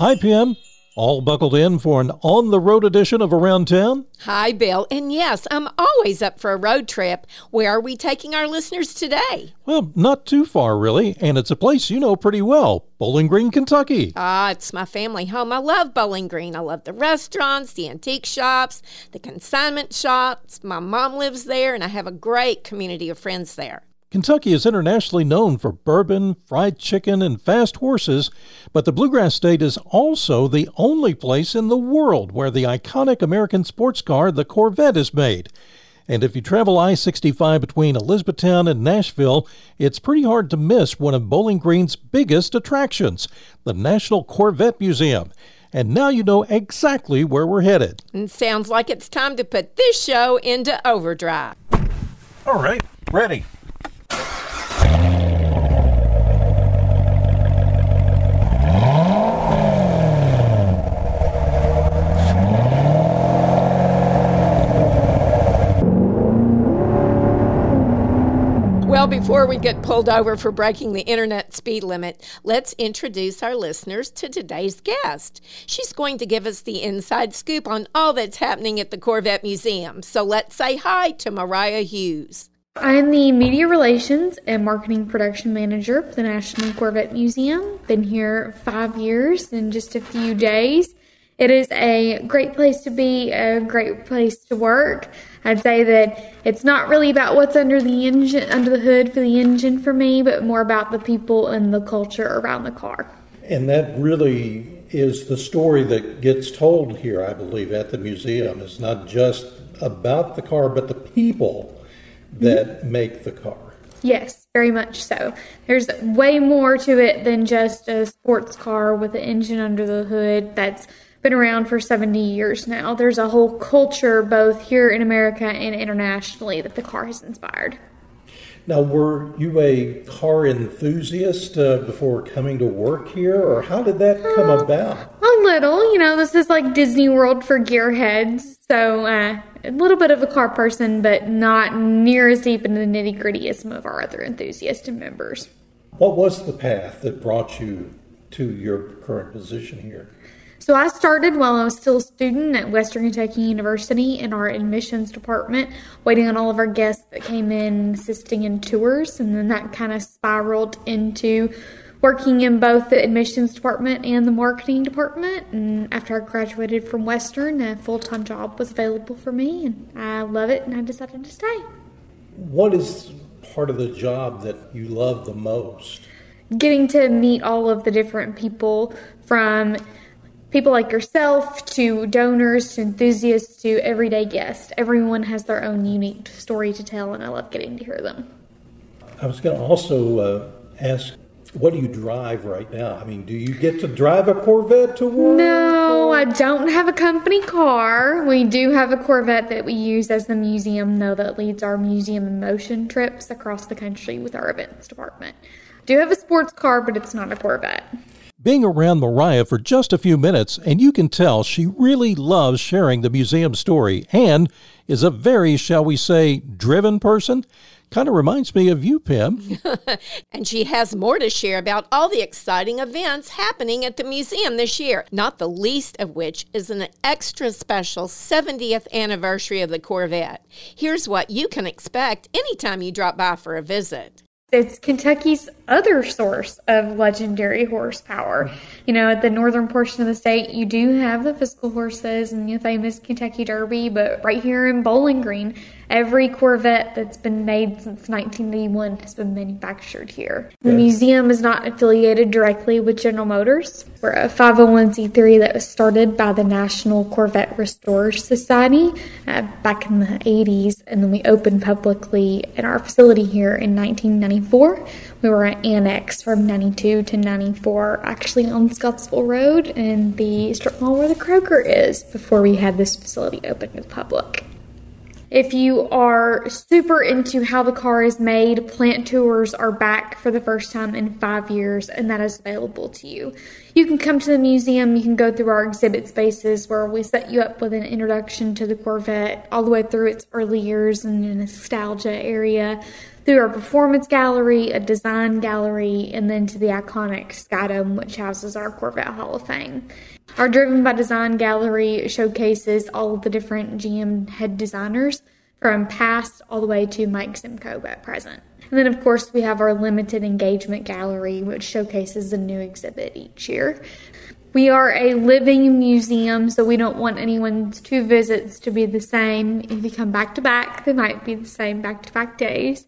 Hi, Pim. All buckled in for an on the road edition of Around Town? Hi, Bill. And yes, I'm always up for a road trip. Where are we taking our listeners today? Well, not too far, really, and it's a place you know pretty well Bowling Green, Kentucky. Ah, it's my family home. I love Bowling Green. I love the restaurants, the antique shops, the consignment shops. My mom lives there, and I have a great community of friends there. Kentucky is internationally known for bourbon, fried chicken, and fast horses, but the Bluegrass State is also the only place in the world where the iconic American sports car, the Corvette, is made. And if you travel I 65 between Elizabethtown and Nashville, it's pretty hard to miss one of Bowling Green's biggest attractions, the National Corvette Museum. And now you know exactly where we're headed. And sounds like it's time to put this show into overdrive. All right, ready. Well, before we get pulled over for breaking the internet speed limit, let's introduce our listeners to today's guest. She's going to give us the inside scoop on all that's happening at the Corvette Museum. So let's say hi to Mariah Hughes. I'm the Media Relations and Marketing Production Manager for the National Corvette Museum. Been here five years in just a few days. It is a great place to be, a great place to work. I'd say that it's not really about what's under the engine, under the hood for the engine for me, but more about the people and the culture around the car. And that really is the story that gets told here, I believe, at the museum. It's not just about the car, but the people that mm-hmm. make the car. Yes, very much so. There's way more to it than just a sports car with an engine under the hood that's been around for 70 years now. There's a whole culture, both here in America and internationally, that the car has inspired. Now, were you a car enthusiast uh, before coming to work here, or how did that come uh, about? A little. You know, this is like Disney World for gearheads. So, uh, a little bit of a car person, but not near as deep into the nitty gritty as some of our other enthusiast members. What was the path that brought you to your current position here? So I started while I was still a student at Western Kentucky University in our admissions department, waiting on all of our guests that came in, assisting in tours, and then that kind of spiraled into working in both the admissions department and the marketing department. And after I graduated from Western, a full time job was available for me, and I love it, and I decided to stay. What is part of the job that you love the most? Getting to meet all of the different people from people like yourself to donors to enthusiasts to everyday guests. Everyone has their own unique story to tell, and I love getting to hear them. I was going to also uh, ask, what do you drive right now? I mean, do you get to drive a Corvette to work? No, I don't have a company car. We do have a Corvette that we use as the museum, though, that leads our Museum in Motion trips across the country with our events department. Do have a sports car, but it's not a Corvette being around Mariah for just a few minutes, and you can tell she really loves sharing the museum story and is a very, shall we say, driven person. Kind of reminds me of you, Pim. and she has more to share about all the exciting events happening at the museum this year, not the least of which is an extra special 70th anniversary of the Corvette. Here's what you can expect anytime you drop by for a visit. It's Kentucky's other source of legendary horsepower. You know, at the northern portion of the state, you do have the physical horses and the famous Kentucky Derby, but right here in Bowling Green, Every Corvette that's been made since 1981 has been manufactured here. The museum is not affiliated directly with General Motors. We're a 501c3 that was started by the National Corvette Restorers Society uh, back in the 80s, and then we opened publicly in our facility here in 1994. We were annex from 92 to 94, actually on Scottsville Road in the strip mall where the Kroger is, before we had this facility open to the public. If you are super into how the car is made, plant tours are back for the first time in five years, and that is available to you. You can come to the museum, you can go through our exhibit spaces where we set you up with an introduction to the Corvette all the way through its early years in the nostalgia area, through our performance gallery, a design gallery, and then to the iconic Skydome, which houses our Corvette Hall of Fame. Our Driven by Design gallery showcases all of the different GM head designers from past all the way to Mike Simcoe at present. And then, of course, we have our limited engagement gallery, which showcases a new exhibit each year. We are a living museum, so we don't want anyone's two visits to be the same. If you come back to back, they might be the same back to back days.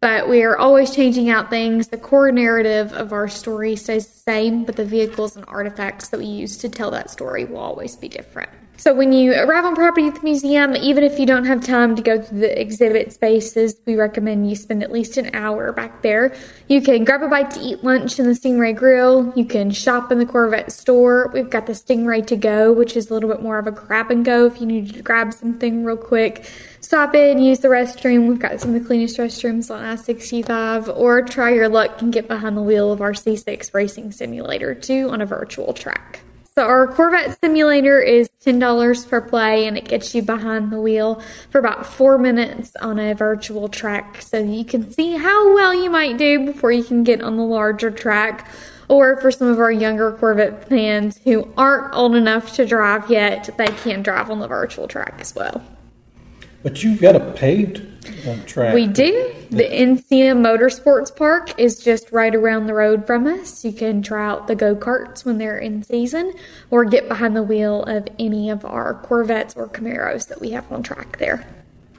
But we are always changing out things. The core narrative of our story stays the same, but the vehicles and artifacts that we use to tell that story will always be different. So when you arrive on property at the museum, even if you don't have time to go to the exhibit spaces, we recommend you spend at least an hour back there. You can grab a bite to eat lunch in the Stingray Grill. You can shop in the Corvette store. We've got the Stingray to go, which is a little bit more of a grab and go if you need to grab something real quick. Stop in, use the restroom. We've got some of the cleanest restrooms on I-65, or try your luck and get behind the wheel of our C6 racing simulator too on a virtual track. So our Corvette simulator is $10 per play and it gets you behind the wheel for about four minutes on a virtual track so you can see how well you might do before you can get on the larger track. Or for some of our younger Corvette fans who aren't old enough to drive yet, they can drive on the virtual track as well. But you've got a paved uh, track. We do. The NCM Motorsports Park is just right around the road from us. You can try out the go karts when they're in season or get behind the wheel of any of our Corvettes or Camaros that we have on track there.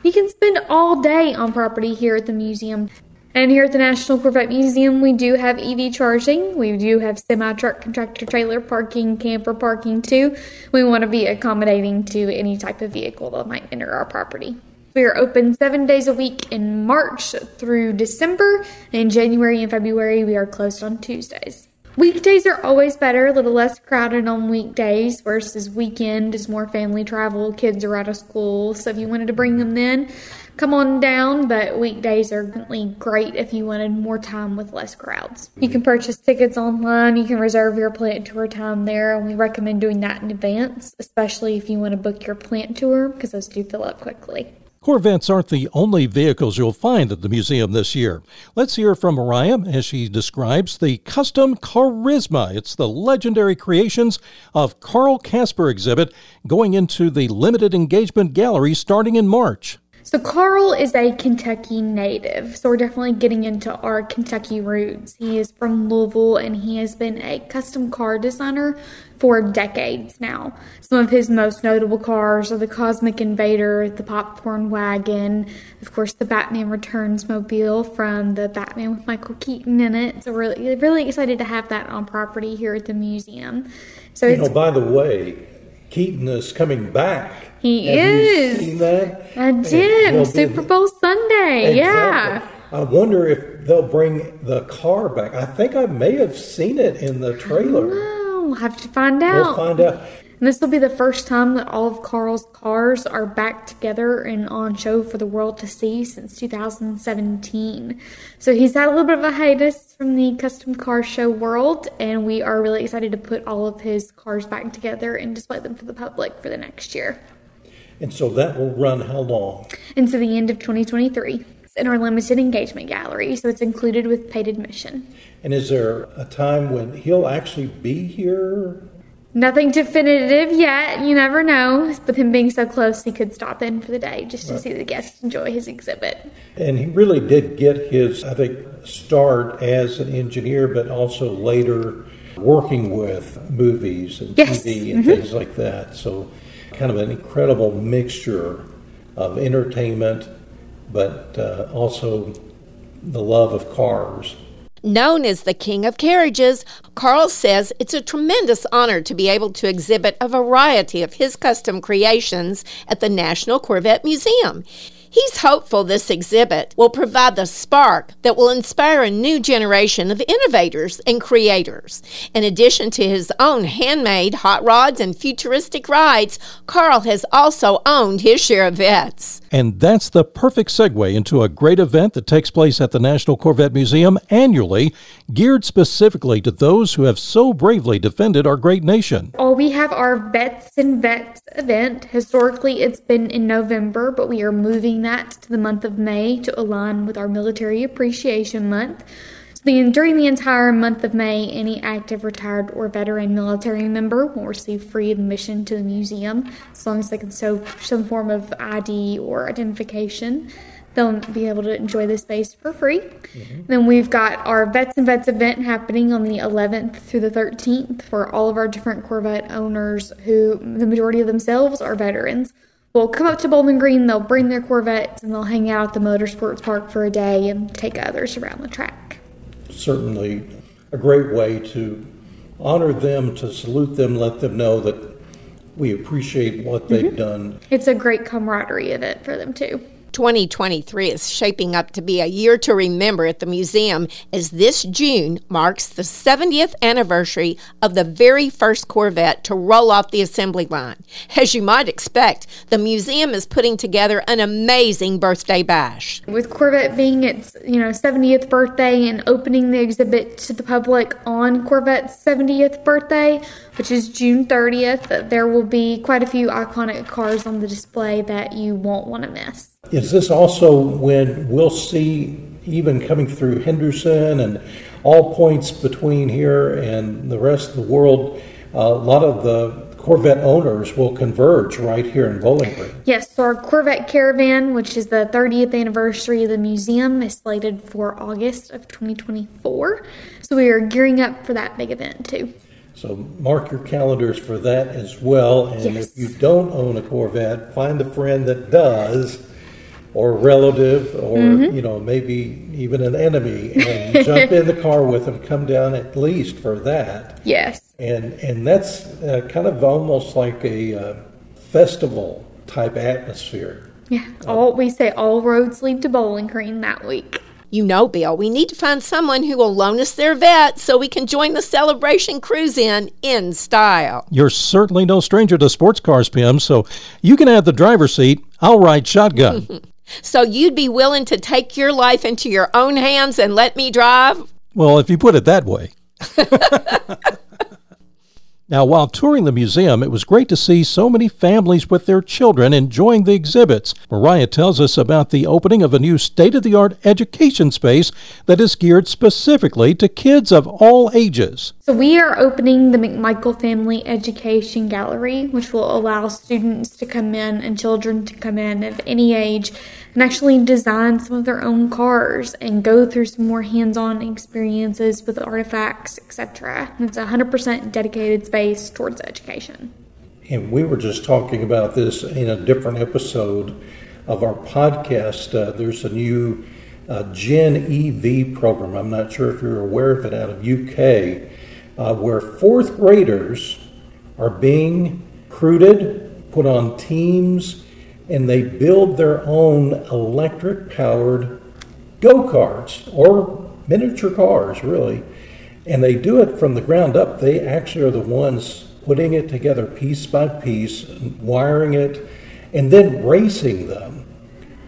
You can spend all day on property here at the museum. And here at the National Corvette Museum, we do have EV charging. We do have semi truck tractor trailer parking, camper parking too. We want to be accommodating to any type of vehicle that might enter our property. We are open seven days a week in March through December. And in January and February, we are closed on Tuesdays. Weekdays are always better, a little less crowded on weekdays versus weekend is more family travel. Kids are out of school, so if you wanted to bring them then, come on down, but weekdays are definitely great if you wanted more time with less crowds. You can purchase tickets online, you can reserve your plant tour time there, and we recommend doing that in advance, especially if you want to book your plant tour because those do fill up quickly. Corvettes aren't the only vehicles you'll find at the museum this year. Let's hear from Mariah as she describes the custom Charisma. It's the legendary creations of Carl Casper exhibit going into the limited engagement gallery starting in March. So Carl is a Kentucky native, so we're definitely getting into our Kentucky roots. He is from Louisville and he has been a custom car designer for decades now. Some of his most notable cars are the Cosmic Invader, the Popcorn Wagon, of course the Batman Returns mobile from the Batman with Michael Keaton in it. So we're really, really excited to have that on property here at the museum. So you know, by the way, Keaton is coming back he Have is. I did. Well, Super Bowl Sunday. Exactly. Yeah. I wonder if they'll bring the car back. I think I may have seen it in the trailer. We'll have to find out. We'll find out. And this will be the first time that all of Carl's cars are back together and on show for the world to see since 2017. So he's had a little bit of a hiatus from the custom car show world, and we are really excited to put all of his cars back together and display them for the public for the next year. And so that will run how long? Into the end of 2023. It's in our limited engagement gallery, so it's included with paid admission. And is there a time when he'll actually be here? Nothing definitive yet. You never know. With him being so close, he could stop in for the day just to right. see the guests enjoy his exhibit. And he really did get his, I think, start as an engineer, but also later working with movies and yes. TV and mm-hmm. things like that. So kind of an incredible mixture of entertainment, but uh, also the love of cars. Known as the King of Carriages, Carl says it's a tremendous honor to be able to exhibit a variety of his custom creations at the National Corvette Museum. He's hopeful this exhibit will provide the spark that will inspire a new generation of innovators and creators. In addition to his own handmade hot rods and futuristic rides, Carl has also owned his share of Vettes. And that's the perfect segue into a great event that takes place at the National Corvette Museum annually, geared specifically to those who have so bravely defended our great nation. Oh, we have our Vettes and Vets event. Historically, it's been in November, but we are moving that to the month of May to align with our Military Appreciation Month. So the, during the entire month of May, any active, retired, or veteran military member will receive free admission to the museum as long as they can show some form of ID or identification. They'll be able to enjoy the space for free. Mm-hmm. Then we've got our Vettes and Vets event happening on the 11th through the 13th for all of our different Corvette owners who, the majority of themselves, are veterans will come up to Bowling Green, they'll bring their Corvettes, and they'll hang out at the Motorsports Park for a day and take others around the track. Certainly a great way to honor them, to salute them, let them know that we appreciate what they've mm-hmm. done. It's a great camaraderie event for them, too. 2023 is shaping up to be a year to remember at the museum as this June marks the 70th anniversary of the very first Corvette to roll off the assembly line. As you might expect, the museum is putting together an amazing birthday bash. With Corvette being its, you know, 70th birthday and opening the exhibit to the public on Corvette's 70th birthday, which is June 30th, there will be quite a few iconic cars on the display that you won't want to miss. Is this also when we'll see, even coming through Henderson and all points between here and the rest of the world, a lot of the Corvette owners will converge right here in Bowling Green. Yes, so our Corvette Caravan, which is the 30th anniversary of the museum, is slated for August of 2024. So we are gearing up for that big event too. So mark your calendars for that as well. And yes. if you don't own a Corvette, find a friend that does, or a relative, or mm-hmm. you know maybe even an enemy, and jump in the car with them. Come down at least for that. Yes. And and that's uh, kind of almost like a uh, festival type atmosphere. Yeah. All we say all roads lead to Bowling Green that week. You know, Bill, we need to find someone who will loan us their Vette so we can join the celebration cruise in in style. You're certainly no stranger to sports cars, Pim, so you can add the driver's seat. I'll ride shotgun. so you'd be willing to take your life into your own hands and let me drive? Well, if you put it that way. Now, while touring the museum, it was great to see so many families with their children enjoying the exhibits. Mariah tells us about the opening of a new state of the art education space that is geared specifically to kids of all ages. So, we are opening the McMichael Family Education Gallery, which will allow students to come in and children to come in of any age and actually design some of their own cars and go through some more hands-on experiences with artifacts, etc. It's a 100% dedicated space towards education. And we were just talking about this in a different episode of our podcast. Uh, there's a new uh, Gen EV program. I'm not sure if you're aware of it out of UK, uh, where fourth graders are being recruited, put on teams and they build their own electric powered go karts or miniature cars, really. And they do it from the ground up. They actually are the ones putting it together piece by piece, wiring it, and then racing them.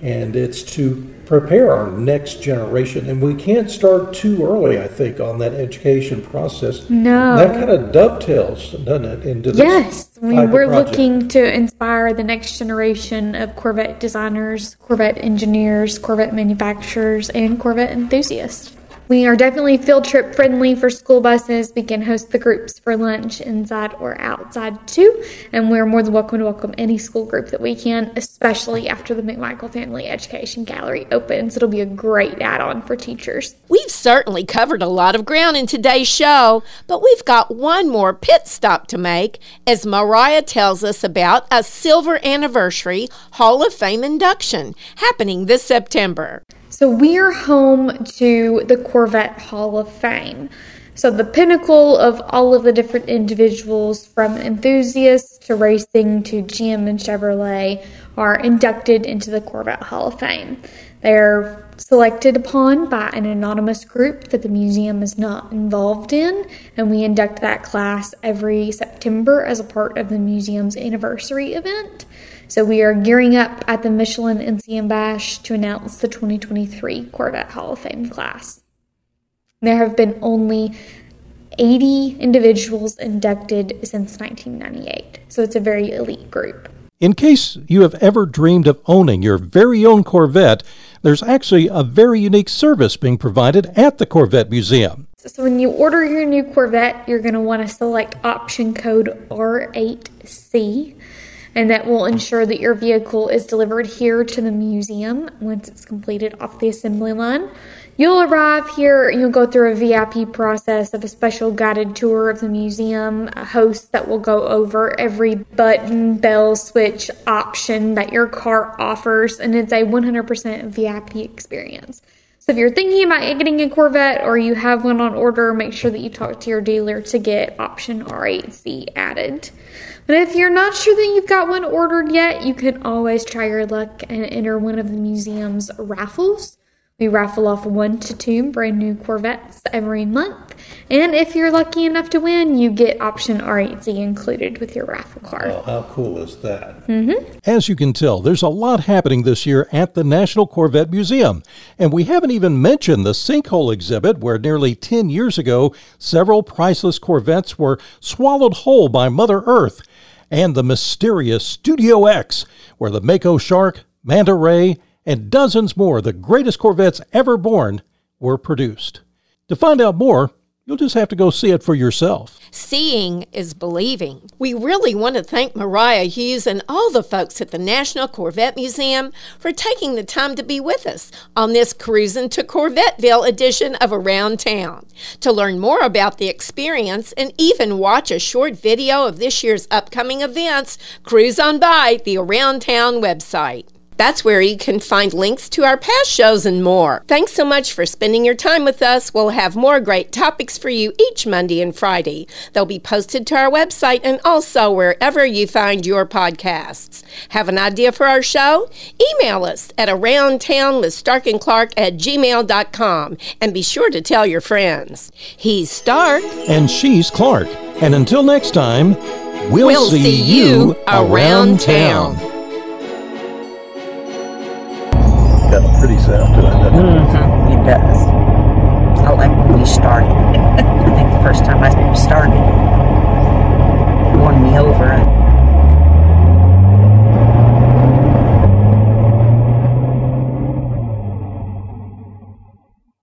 And it's to prepare our next generation. And we can't start too early, I think, on that education process. No. That kind of dovetails, doesn't it, into this? Yes. I mean, we're looking to inspire the next generation of Corvette designers, Corvette engineers, Corvette manufacturers, and Corvette enthusiasts. We are definitely field trip friendly for school buses. We can host the groups for lunch inside or outside too. And we're more than welcome to welcome any school group that we can, especially after the McMichael Family Education Gallery opens. It'll be a great add on for teachers. We've certainly covered a lot of ground in today's show, but we've got one more pit stop to make as Mariah tells us about a silver anniversary Hall of Fame induction happening this September. So we're home to the Corvette Hall of Fame. So, the pinnacle of all of the different individuals, from enthusiasts to racing to GM and Chevrolet, are inducted into the Corvette Hall of Fame. They're selected upon by an anonymous group that the museum is not involved in, and we induct that class every September as a part of the museum's anniversary event. So we are gearing up at the Michelin NCM Bash to announce the 2023 Corvette Hall of Fame class. There have been only 80 individuals inducted since 1998, so it's a very elite group. In case you have ever dreamed of owning your very own Corvette, there's actually a very unique service being provided at the Corvette Museum. So, when you order your new Corvette, you're going to want to select option code R8C and that will ensure that your vehicle is delivered here to the museum once it's completed off the assembly line. You'll arrive here, you'll go through a VIP process of a special guided tour of the museum, a host that will go over every button, bell, switch option that your car offers, and it's a 100% VIP experience. So if you're thinking about getting a Corvette or you have one on order, make sure that you talk to your dealer to get option R8C added. But if you're not sure that you've got one ordered yet, you can always try your luck and enter one of the museum's raffles. We raffle off one to two brand new Corvettes every month. And if you're lucky enough to win, you get option R8C included with your raffle card. Oh, how cool is that? Mm-hmm. As you can tell, there's a lot happening this year at the National Corvette Museum. And we haven't even mentioned the sinkhole exhibit, where nearly 10 years ago, several priceless Corvettes were swallowed whole by Mother Earth, and the mysterious Studio X, where the Mako Shark, Manta Ray, and dozens more, the greatest Corvettes ever born, were produced. To find out more, You'll just have to go see it for yourself. Seeing is believing. We really want to thank Mariah Hughes and all the folks at the National Corvette Museum for taking the time to be with us on this Cruising to Corvetteville edition of Around Town. To learn more about the experience and even watch a short video of this year's upcoming events, cruise on by the Around Town website. That's where you can find links to our past shows and more. Thanks so much for spending your time with us. We'll have more great topics for you each Monday and Friday. They'll be posted to our website and also wherever you find your podcasts. Have an idea for our show? Email us at aroundtown with Stark and Clark at gmail.com and be sure to tell your friends. He's Stark. And she's Clark. And until next time, we'll, We'll see, see you around around town. town. Mm -hmm. It does. I like when we started. I think the first time I started, won me over.